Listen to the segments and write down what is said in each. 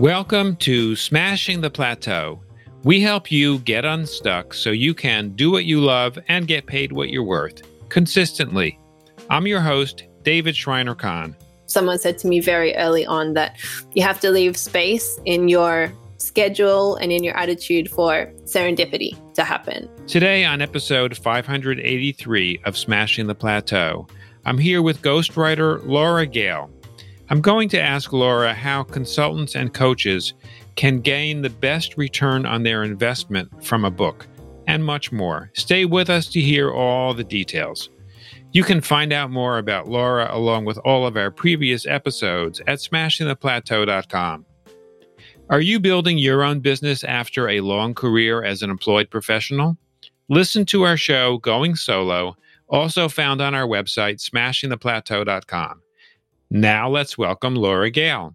Welcome to Smashing the Plateau. We help you get unstuck so you can do what you love and get paid what you're worth consistently. I'm your host, David Shriner-Cahn. Someone said to me very early on that you have to leave space in your schedule and in your attitude for serendipity to happen. Today, on episode 583 of Smashing the Plateau, I'm here with ghostwriter Laura Gale. I'm going to ask Laura how consultants and coaches can gain the best return on their investment from a book, and much more. Stay with us to hear all the details. You can find out more about Laura along with all of our previous episodes at smashingtheplateau.com. Are you building your own business after a long career as an employed professional? Listen to our show, Going Solo, also found on our website, smashingtheplateau.com. Now let's welcome Laura Gale.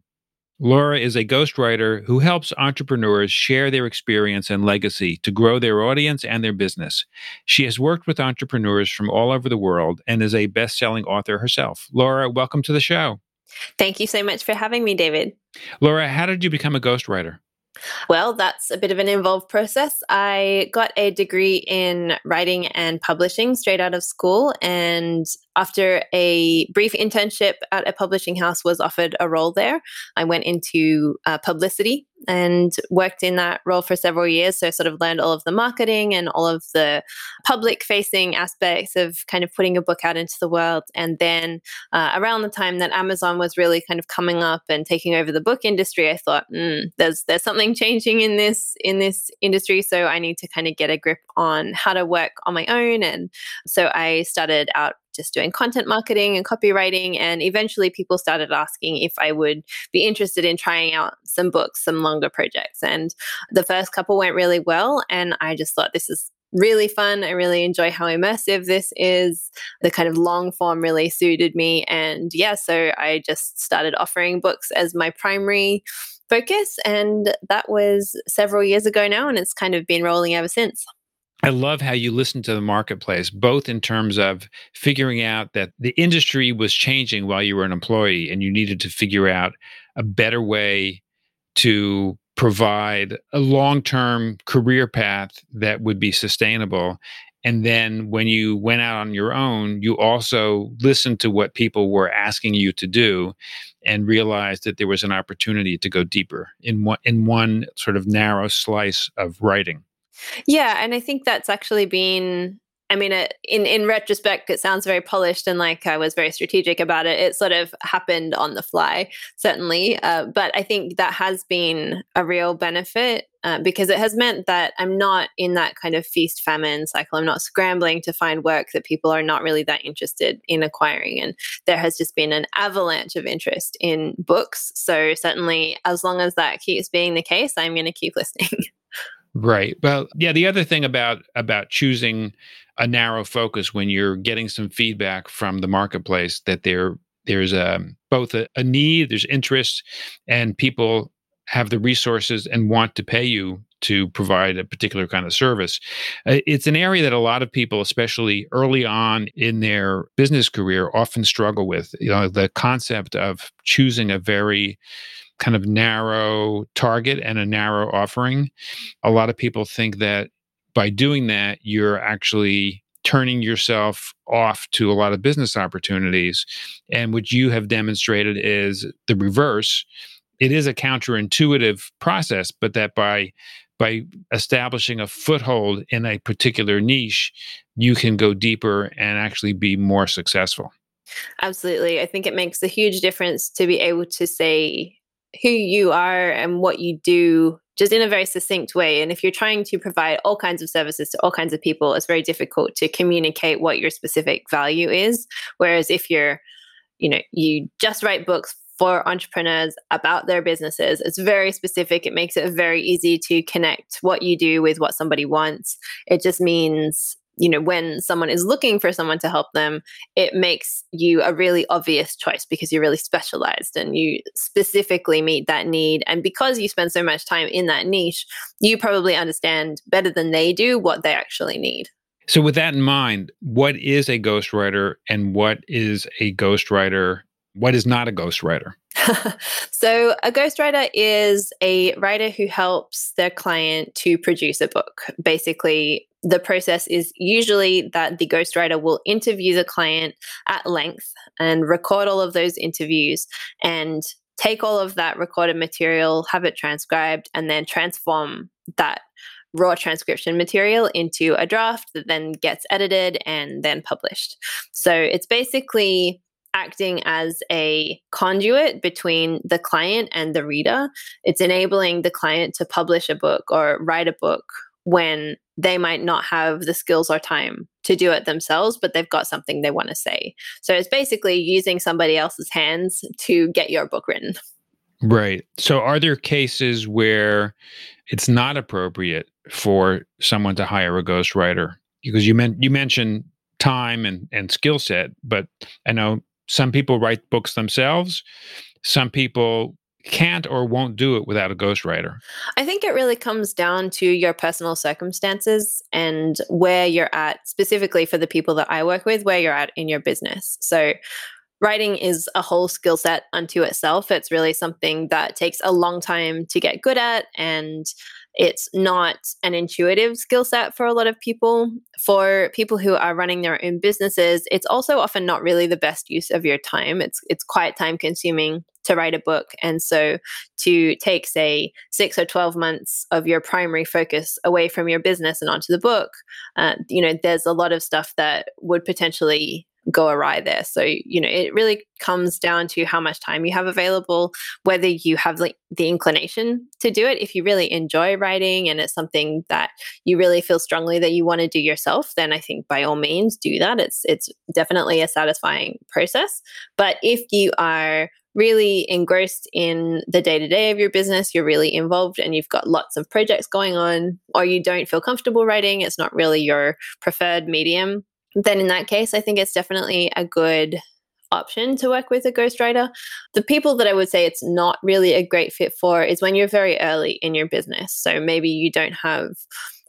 Laura is a ghostwriter who helps entrepreneurs share their experience and legacy to grow their audience and their business. She has worked with entrepreneurs from all over the world and is a best selling author herself. Laura, welcome to the show. Thank you so much for having me, David. Laura, how did you become a ghostwriter? Well, that's a bit of an involved process. I got a degree in writing and publishing straight out of school and after a brief internship at a publishing house was offered a role there. I went into uh, publicity and worked in that role for several years. So, sort of learned all of the marketing and all of the public facing aspects of kind of putting a book out into the world. And then, uh, around the time that Amazon was really kind of coming up and taking over the book industry, I thought, mm, there's there's something changing in this in this industry. So, I need to kind of get a grip on how to work on my own. And so, I started out just doing content marketing and copywriting. And eventually people started asking if I would be interested in trying out some books, some longer projects. And the first couple went really well. And I just thought this is really fun. I really enjoy how immersive this is. The kind of long form really suited me. And yeah, so I just started offering books as my primary focus. And that was several years ago now. And it's kind of been rolling ever since. I love how you listen to the marketplace, both in terms of figuring out that the industry was changing while you were an employee and you needed to figure out a better way to provide a long term career path that would be sustainable. And then when you went out on your own, you also listened to what people were asking you to do and realized that there was an opportunity to go deeper in one, in one sort of narrow slice of writing. Yeah, and I think that's actually been I mean, it, in in retrospect, it sounds very polished and like I was very strategic about it. It sort of happened on the fly, certainly. Uh, but I think that has been a real benefit uh, because it has meant that I'm not in that kind of feast famine cycle. I'm not scrambling to find work that people are not really that interested in acquiring, and there has just been an avalanche of interest in books. So certainly, as long as that keeps being the case, I'm going to keep listening. Right. Well, yeah, the other thing about about choosing a narrow focus when you're getting some feedback from the marketplace that there there's a um, both a, a need, there's interest, and people have the resources and want to pay you to provide a particular kind of service. Uh, it's an area that a lot of people, especially early on in their business career, often struggle with. You know, the concept of choosing a very kind of narrow target and a narrow offering. A lot of people think that by doing that, you're actually turning yourself off to a lot of business opportunities. And what you have demonstrated is the reverse. It is a counterintuitive process, but that by by establishing a foothold in a particular niche, you can go deeper and actually be more successful. Absolutely. I think it makes a huge difference to be able to say who you are and what you do just in a very succinct way. And if you're trying to provide all kinds of services to all kinds of people, it's very difficult to communicate what your specific value is. Whereas if you're, you know, you just write books for entrepreneurs about their businesses, it's very specific. It makes it very easy to connect what you do with what somebody wants. It just means you know when someone is looking for someone to help them it makes you a really obvious choice because you're really specialized and you specifically meet that need and because you spend so much time in that niche you probably understand better than they do what they actually need so with that in mind what is a ghostwriter and what is a ghostwriter what is not a ghostwriter so, a ghostwriter is a writer who helps their client to produce a book. Basically, the process is usually that the ghostwriter will interview the client at length and record all of those interviews and take all of that recorded material, have it transcribed, and then transform that raw transcription material into a draft that then gets edited and then published. So it's basically acting as a conduit between the client and the reader. It's enabling the client to publish a book or write a book when they might not have the skills or time to do it themselves, but they've got something they want to say. So it's basically using somebody else's hands to get your book written. Right. So are there cases where it's not appropriate for someone to hire a ghostwriter? Because you meant you mentioned time and, and skill set, but I know some people write books themselves. Some people can't or won't do it without a ghostwriter. I think it really comes down to your personal circumstances and where you're at, specifically for the people that I work with, where you're at in your business. So, writing is a whole skill set unto itself. It's really something that takes a long time to get good at and it's not an intuitive skill set for a lot of people. For people who are running their own businesses, it's also often not really the best use of your time. It's it's quite time consuming to write a book. And so to take, say, six or 12 months of your primary focus away from your business and onto the book, uh, you know, there's a lot of stuff that would potentially go awry there. So, you know, it really comes down to how much time you have available, whether you have like the inclination to do it. If you really enjoy writing and it's something that you really feel strongly that you want to do yourself, then I think by all means do that. It's it's definitely a satisfying process. But if you are really engrossed in the day to day of your business, you're really involved and you've got lots of projects going on, or you don't feel comfortable writing, it's not really your preferred medium, then in that case, I think it's definitely a good option to work with a ghostwriter. The people that I would say it's not really a great fit for is when you're very early in your business. So maybe you don't have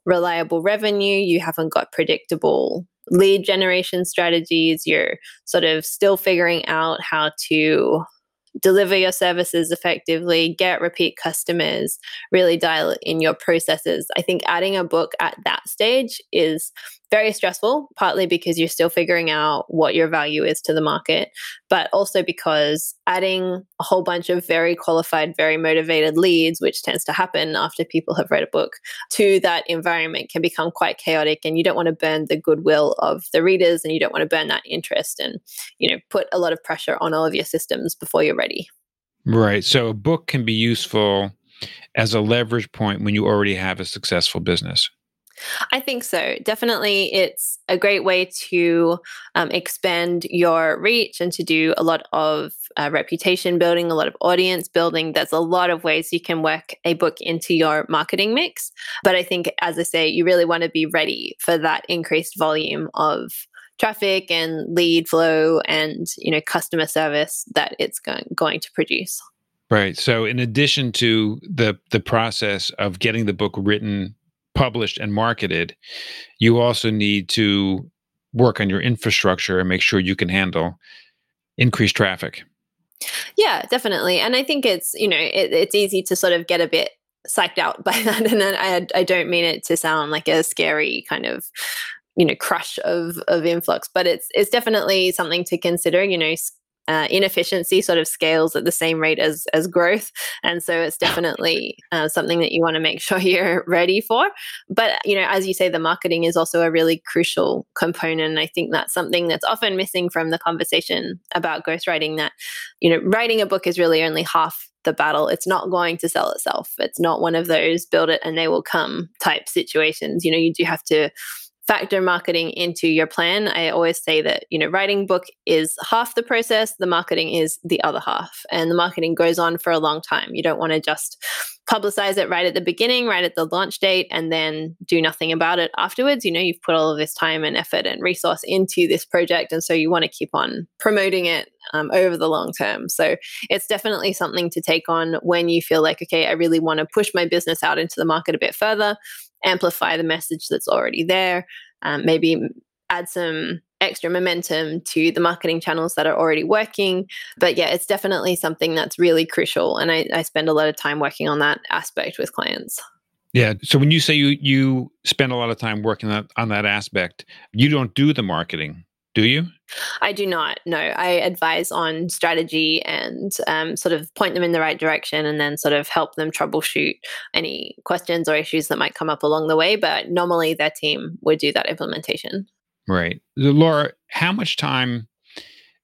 reliable revenue, you haven't got predictable lead generation strategies, you're sort of still figuring out how to deliver your services effectively, get repeat customers, really dial in your processes. I think adding a book at that stage is very stressful, partly because you're still figuring out what your value is to the market, but also because adding a whole bunch of very qualified, very motivated leads, which tends to happen after people have read a book, to that environment can become quite chaotic. And you don't want to burn the goodwill of the readers and you don't want to burn that interest and, you know, put a lot of pressure on all of your systems before you're ready. Right. So a book can be useful as a leverage point when you already have a successful business. I think so. Definitely, it's a great way to um, expand your reach and to do a lot of uh, reputation building, a lot of audience building. There's a lot of ways you can work a book into your marketing mix. But I think, as I say, you really want to be ready for that increased volume of traffic and lead flow and you know customer service that it's going, going to produce. Right. So, in addition to the the process of getting the book written published and marketed, you also need to work on your infrastructure and make sure you can handle increased traffic. Yeah, definitely. And I think it's, you know, it, it's easy to sort of get a bit psyched out by that. And then I, I don't mean it to sound like a scary kind of you know crush of of influx but it's it's definitely something to consider you know uh, inefficiency sort of scales at the same rate as as growth. And so it's definitely uh, something that you want to make sure you're ready for. But you know as you say the marketing is also a really crucial component. I think that's something that's often missing from the conversation about ghostwriting that you know writing a book is really only half the battle. It's not going to sell itself. It's not one of those build it and they will come type situations. You know you do have to factor marketing into your plan. I always say that, you know, writing book is half the process, the marketing is the other half. And the marketing goes on for a long time. You don't want to just publicize it right at the beginning, right at the launch date, and then do nothing about it afterwards. You know, you've put all of this time and effort and resource into this project. And so you want to keep on promoting it um, over the long term. So it's definitely something to take on when you feel like, okay, I really want to push my business out into the market a bit further amplify the message that's already there, um, maybe add some extra momentum to the marketing channels that are already working. But yeah, it's definitely something that's really crucial. And I, I spend a lot of time working on that aspect with clients. Yeah. So when you say you you spend a lot of time working on, on that aspect, you don't do the marketing, do you? I do not. No, I advise on strategy and um, sort of point them in the right direction, and then sort of help them troubleshoot any questions or issues that might come up along the way. But normally, their team would do that implementation. Right. Laura, how much time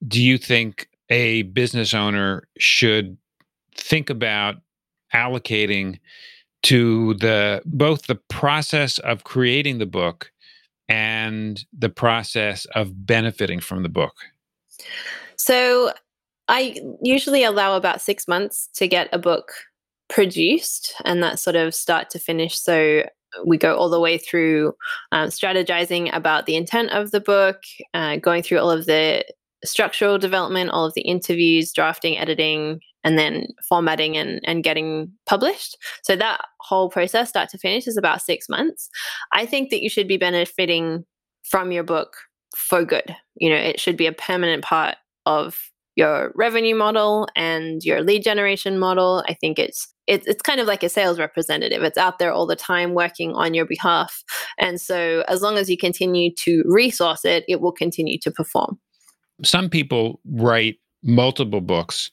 do you think a business owner should think about allocating to the both the process of creating the book and the process of benefiting from the book? So, I usually allow about 6 months to get a book produced and that sort of start to finish so we go all the way through um, strategizing about the intent of the book, uh, going through all of the structural development, all of the interviews, drafting, editing, and then formatting and, and getting published. So that whole process, start to finish, is about six months. I think that you should be benefiting from your book for good. You know, it should be a permanent part of your revenue model and your lead generation model. I think it's it's it's kind of like a sales representative. It's out there all the time working on your behalf. And so as long as you continue to resource it, it will continue to perform. Some people write multiple books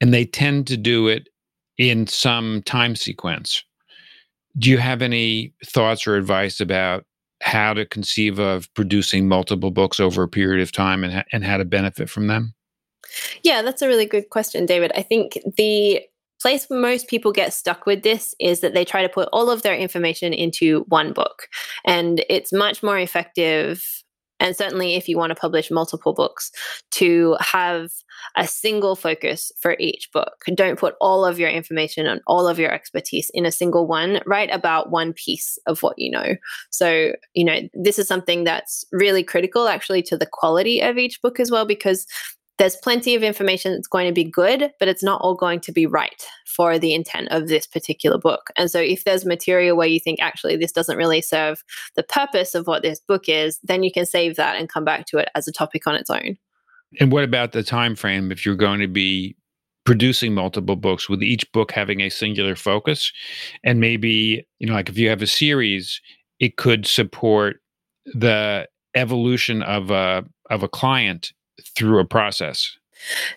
and they tend to do it in some time sequence. Do you have any thoughts or advice about how to conceive of producing multiple books over a period of time and, and how to benefit from them? Yeah, that's a really good question, David. I think the place most people get stuck with this is that they try to put all of their information into one book. And it's much more effective. And certainly, if you want to publish multiple books, to have a single focus for each book. Don't put all of your information and all of your expertise in a single one. Write about one piece of what you know. So, you know, this is something that's really critical actually to the quality of each book as well, because there's plenty of information that's going to be good, but it's not all going to be right for the intent of this particular book. And so, if there's material where you think actually this doesn't really serve the purpose of what this book is, then you can save that and come back to it as a topic on its own. And what about the time frame if you're going to be producing multiple books with each book having a singular focus and maybe, you know, like if you have a series, it could support the evolution of a of a client through a process.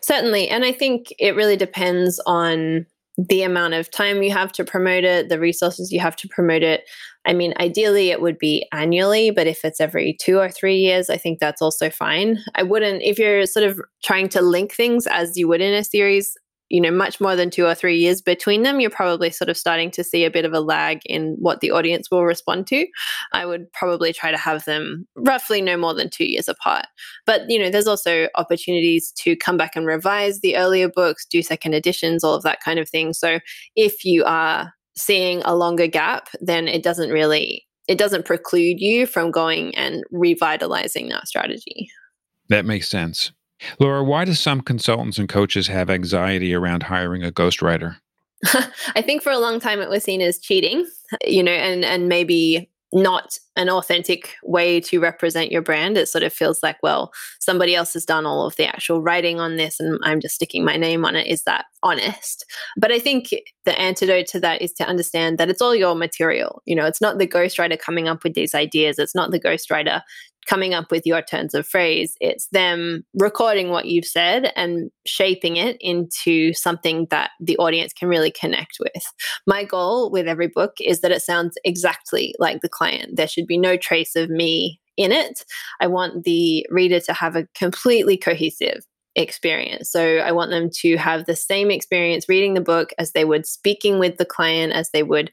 Certainly. And I think it really depends on the amount of time you have to promote it, the resources you have to promote it. I mean, ideally it would be annually, but if it's every two or three years, I think that's also fine. I wouldn't, if you're sort of trying to link things as you would in a series, you know much more than two or three years between them you're probably sort of starting to see a bit of a lag in what the audience will respond to. I would probably try to have them roughly no more than two years apart. But you know there's also opportunities to come back and revise the earlier books do second editions all of that kind of thing. So if you are seeing a longer gap then it doesn't really it doesn't preclude you from going and revitalizing that strategy. That makes sense Laura, why do some consultants and coaches have anxiety around hiring a ghostwriter? I think for a long time it was seen as cheating, you know, and and maybe not an authentic way to represent your brand. It sort of feels like, well, somebody else has done all of the actual writing on this and I'm just sticking my name on it. Is that honest? But I think the antidote to that is to understand that it's all your material. You know, it's not the ghostwriter coming up with these ideas. It's not the ghostwriter coming up with your turns of phrase. It's them recording what you've said and shaping it into something that the audience can really connect with. My goal with every book is that it sounds exactly like the client. There should be no trace of me in it. I want the reader to have a completely cohesive experience. So I want them to have the same experience reading the book as they would speaking with the client, as they would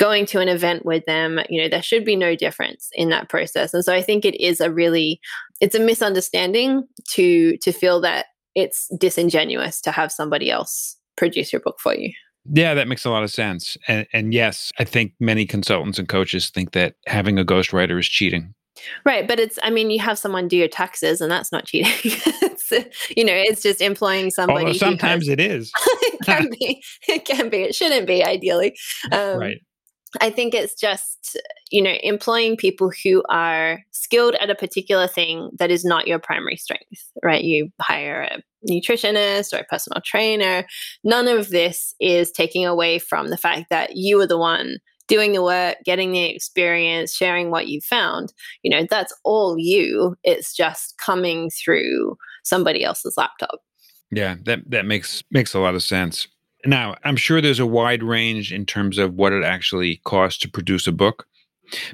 going to an event with them you know there should be no difference in that process and so i think it is a really it's a misunderstanding to to feel that it's disingenuous to have somebody else produce your book for you yeah, that makes a lot of sense. And, and, yes, I think many consultants and coaches think that having a ghostwriter is cheating. Right. But it's, I mean, you have someone do your taxes and that's not cheating. you know, it's just employing somebody. Although sometimes has, it is. it can be. It can be. It shouldn't be, ideally. Um, right. I think it's just, you know, employing people who are skilled at a particular thing that is not your primary strength, right? You hire a nutritionist or a personal trainer. None of this is taking away from the fact that you are the one doing the work, getting the experience, sharing what you found. You know, that's all you. It's just coming through somebody else's laptop. Yeah, that that makes makes a lot of sense. Now, I'm sure there's a wide range in terms of what it actually costs to produce a book.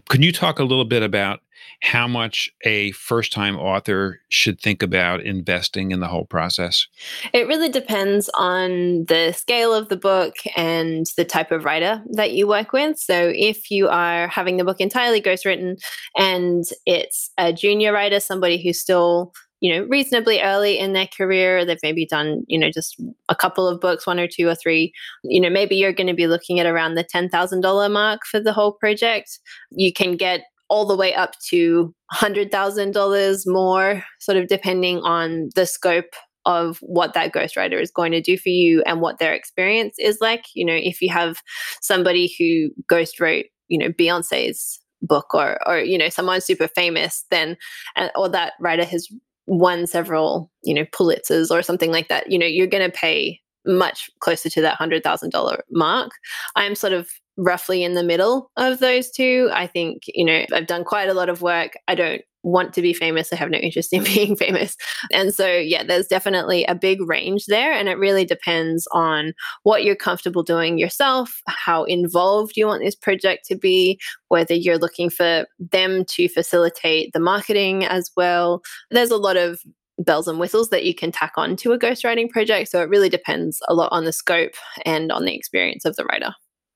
Can you talk a little bit about how much a first time author should think about investing in the whole process? It really depends on the scale of the book and the type of writer that you work with. So, if you are having the book entirely ghostwritten and it's a junior writer, somebody who's still you know, reasonably early in their career. They've maybe done, you know, just a couple of books, one or two or three. You know, maybe you're going to be looking at around the $10,000 mark for the whole project. You can get all the way up to $100,000 more, sort of depending on the scope of what that ghostwriter is going to do for you and what their experience is like. You know, if you have somebody who ghost wrote, you know, Beyonce's book or or you know someone super famous then uh, or that writer has won several, you know, Pulitzers or something like that, you know, you're going to pay much closer to that $100,000 mark. I'm sort of roughly in the middle of those two. I think, you know, I've done quite a lot of work. I don't want to be famous. I have no interest in being famous. And so, yeah, there's definitely a big range there. And it really depends on what you're comfortable doing yourself, how involved you want this project to be, whether you're looking for them to facilitate the marketing as well. There's a lot of bells and whistles that you can tack on to a ghostwriting project. So it really depends a lot on the scope and on the experience of the writer.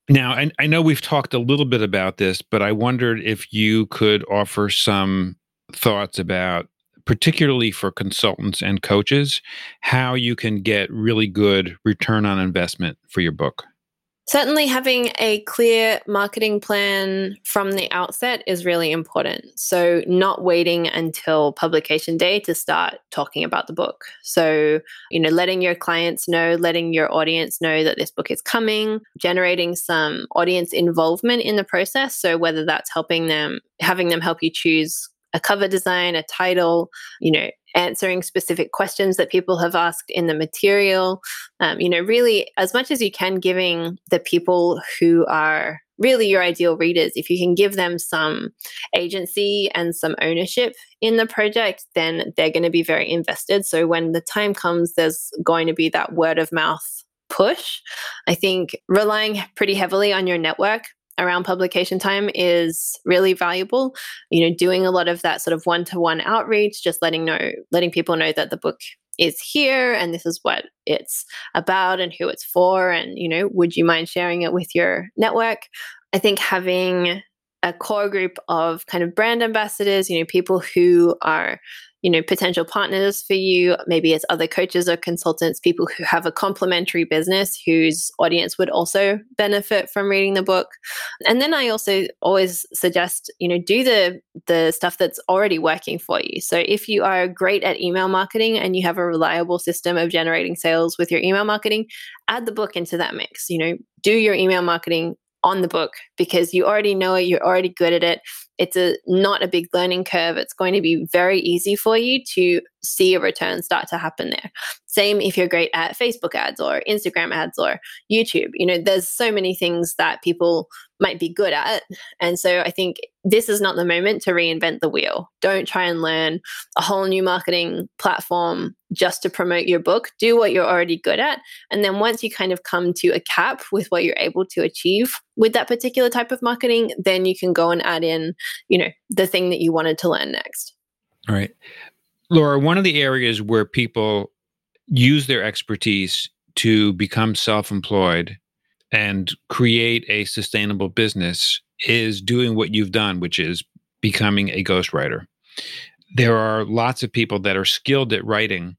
Now, I, I know we've talked a little bit about this, but I wondered if you could offer some thoughts about particularly for consultants and coaches how you can get really good return on investment for your book Certainly, having a clear marketing plan from the outset is really important. So, not waiting until publication day to start talking about the book. So, you know, letting your clients know, letting your audience know that this book is coming, generating some audience involvement in the process. So, whether that's helping them, having them help you choose a cover design, a title, you know, answering specific questions that people have asked in the material. Um, you know, really, as much as you can, giving the people who are really your ideal readers, if you can give them some agency and some ownership in the project, then they're going to be very invested. So when the time comes, there's going to be that word of mouth push. I think relying pretty heavily on your network around publication time is really valuable. You know, doing a lot of that sort of one to one outreach, just letting know, letting people know that the book is here and this is what it's about and who it's for. And, you know, would you mind sharing it with your network? I think having a core group of kind of brand ambassadors, you know, people who are you know potential partners for you. Maybe as other coaches or consultants people who have a complementary business whose audience would also benefit from reading the book. And then i also always suggest you know do the the stuff that's already working for you. So if you are great at email marketing and you have a reliable system of generating sales with your email marketing add the book into that mix. You know do your email marketing on the book because you already know it, you're already good at it. It's a not a big learning curve. It's going to be very easy for you to see a return start to happen there. Same if you're great at Facebook ads or Instagram ads or YouTube. You know, there's so many things that people might be good at. And so I think this is not the moment to reinvent the wheel. Don't try and learn a whole new marketing platform just to promote your book. Do what you're already good at. And then once you kind of come to a cap with what you're able to achieve with that particular type of marketing, then you can go and add in, you know, the thing that you wanted to learn next. All right. Laura, one of the areas where people use their expertise to become self employed and create a sustainable business is doing what you've done, which is becoming a ghostwriter. There are lots of people that are skilled at writing.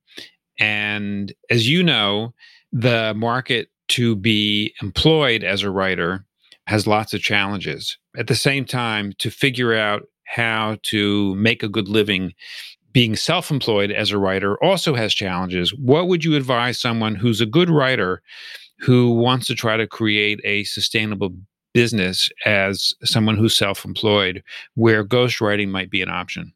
And as you know, the market to be employed as a writer has lots of challenges. At the same time, to figure out how to make a good living being self employed as a writer also has challenges. What would you advise someone who's a good writer who wants to try to create a sustainable business as someone who's self employed where ghostwriting might be an option?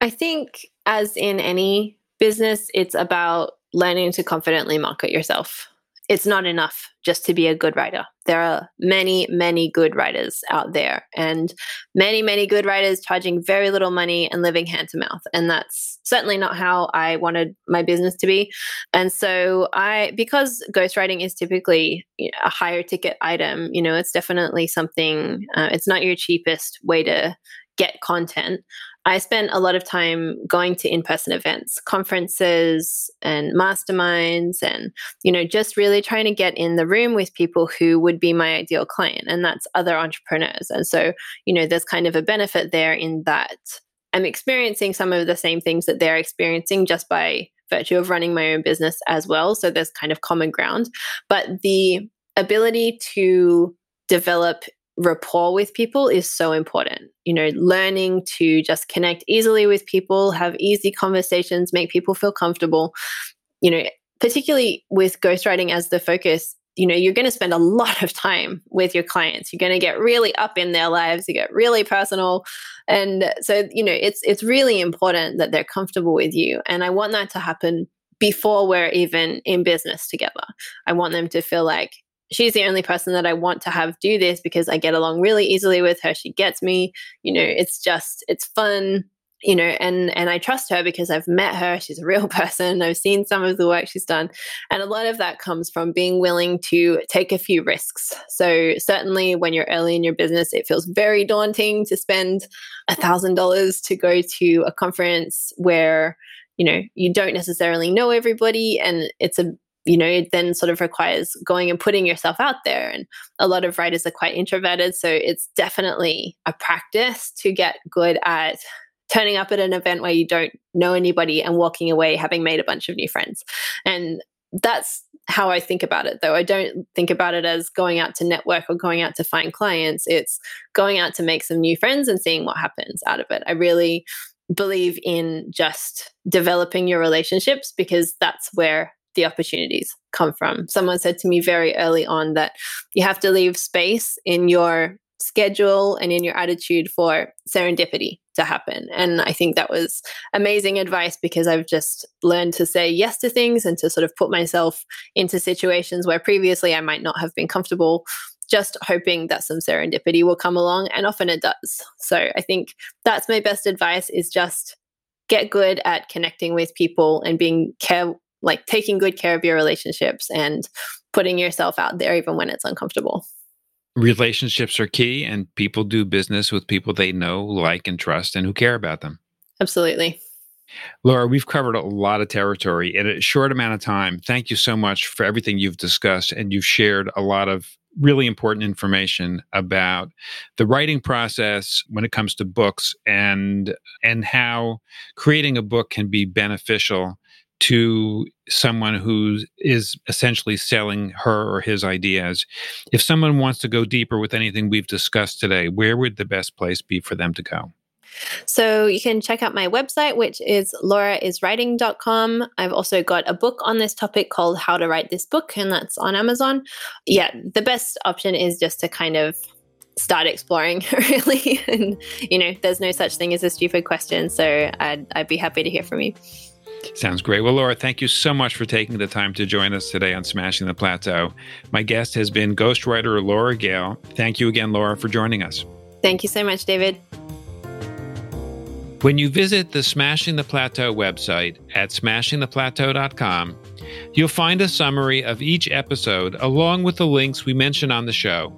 I think, as in any business, it's about learning to confidently market yourself it's not enough just to be a good writer. There are many, many good writers out there, and many, many good writers charging very little money and living hand to mouth. And that's certainly not how I wanted my business to be. And so, I, because ghostwriting is typically a higher ticket item, you know, it's definitely something, uh, it's not your cheapest way to get content. I spent a lot of time going to in-person events, conferences and masterminds and you know just really trying to get in the room with people who would be my ideal client and that's other entrepreneurs. And so, you know, there's kind of a benefit there in that I'm experiencing some of the same things that they're experiencing just by virtue of running my own business as well. So there's kind of common ground, but the ability to develop rapport with people is so important. You know, learning to just connect easily with people, have easy conversations, make people feel comfortable. You know, particularly with ghostwriting as the focus, you know, you're going to spend a lot of time with your clients. You're going to get really up in their lives, you get really personal. And so, you know, it's it's really important that they're comfortable with you. And I want that to happen before we're even in business together. I want them to feel like she's the only person that I want to have do this because I get along really easily with her. She gets me, you know, it's just, it's fun you know and and i trust her because i've met her. She's a real person. I've seen some of the work she's done. And a lot of that comes from being willing to take a few risks. So certainly when you're early in your business it feels very daunting to spend a thousand dollars to go to a conference where you know you don't necessarily know everybody and it's a you know, it then sort of requires going and putting yourself out there. And a lot of writers are quite introverted. So it's definitely a practice to get good at turning up at an event where you don't know anybody and walking away having made a bunch of new friends. And that's how I think about it, though. I don't think about it as going out to network or going out to find clients. It's going out to make some new friends and seeing what happens out of it. I really believe in just developing your relationships because that's where the opportunities come from. Someone said to me very early on that you have to leave space in your schedule and in your attitude for serendipity to happen. And I think that was amazing advice because I've just learned to say yes to things and to sort of put myself into situations where previously I might not have been comfortable just hoping that some serendipity will come along and often it does. So I think that's my best advice is just get good at connecting with people and being care like taking good care of your relationships and putting yourself out there even when it's uncomfortable. Relationships are key, and people do business with people they know, like, and trust, and who care about them. Absolutely. Laura, we've covered a lot of territory in a short amount of time. Thank you so much for everything you've discussed, and you've shared a lot of really important information about the writing process when it comes to books and and how creating a book can be beneficial to someone who is essentially selling her or his ideas. If someone wants to go deeper with anything we've discussed today, where would the best place be for them to go? So you can check out my website, which is lauraiswriting.com. I've also got a book on this topic called How to Write This Book, and that's on Amazon. Yeah, the best option is just to kind of start exploring really and you know there's no such thing as a stupid question so I'd, I'd be happy to hear from you Sounds great. Well, Laura, thank you so much for taking the time to join us today on Smashing the Plateau. My guest has been ghostwriter Laura Gale. Thank you again, Laura, for joining us. Thank you so much, David. When you visit the Smashing the Plateau website at smashingtheplateau.com, you'll find a summary of each episode along with the links we mention on the show.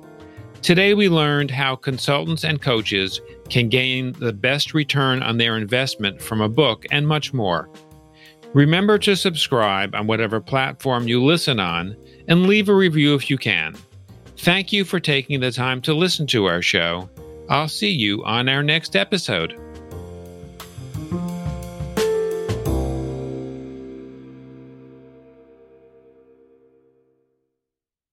Today, we learned how consultants and coaches can gain the best return on their investment from a book and much more. Remember to subscribe on whatever platform you listen on and leave a review if you can. Thank you for taking the time to listen to our show. I'll see you on our next episode.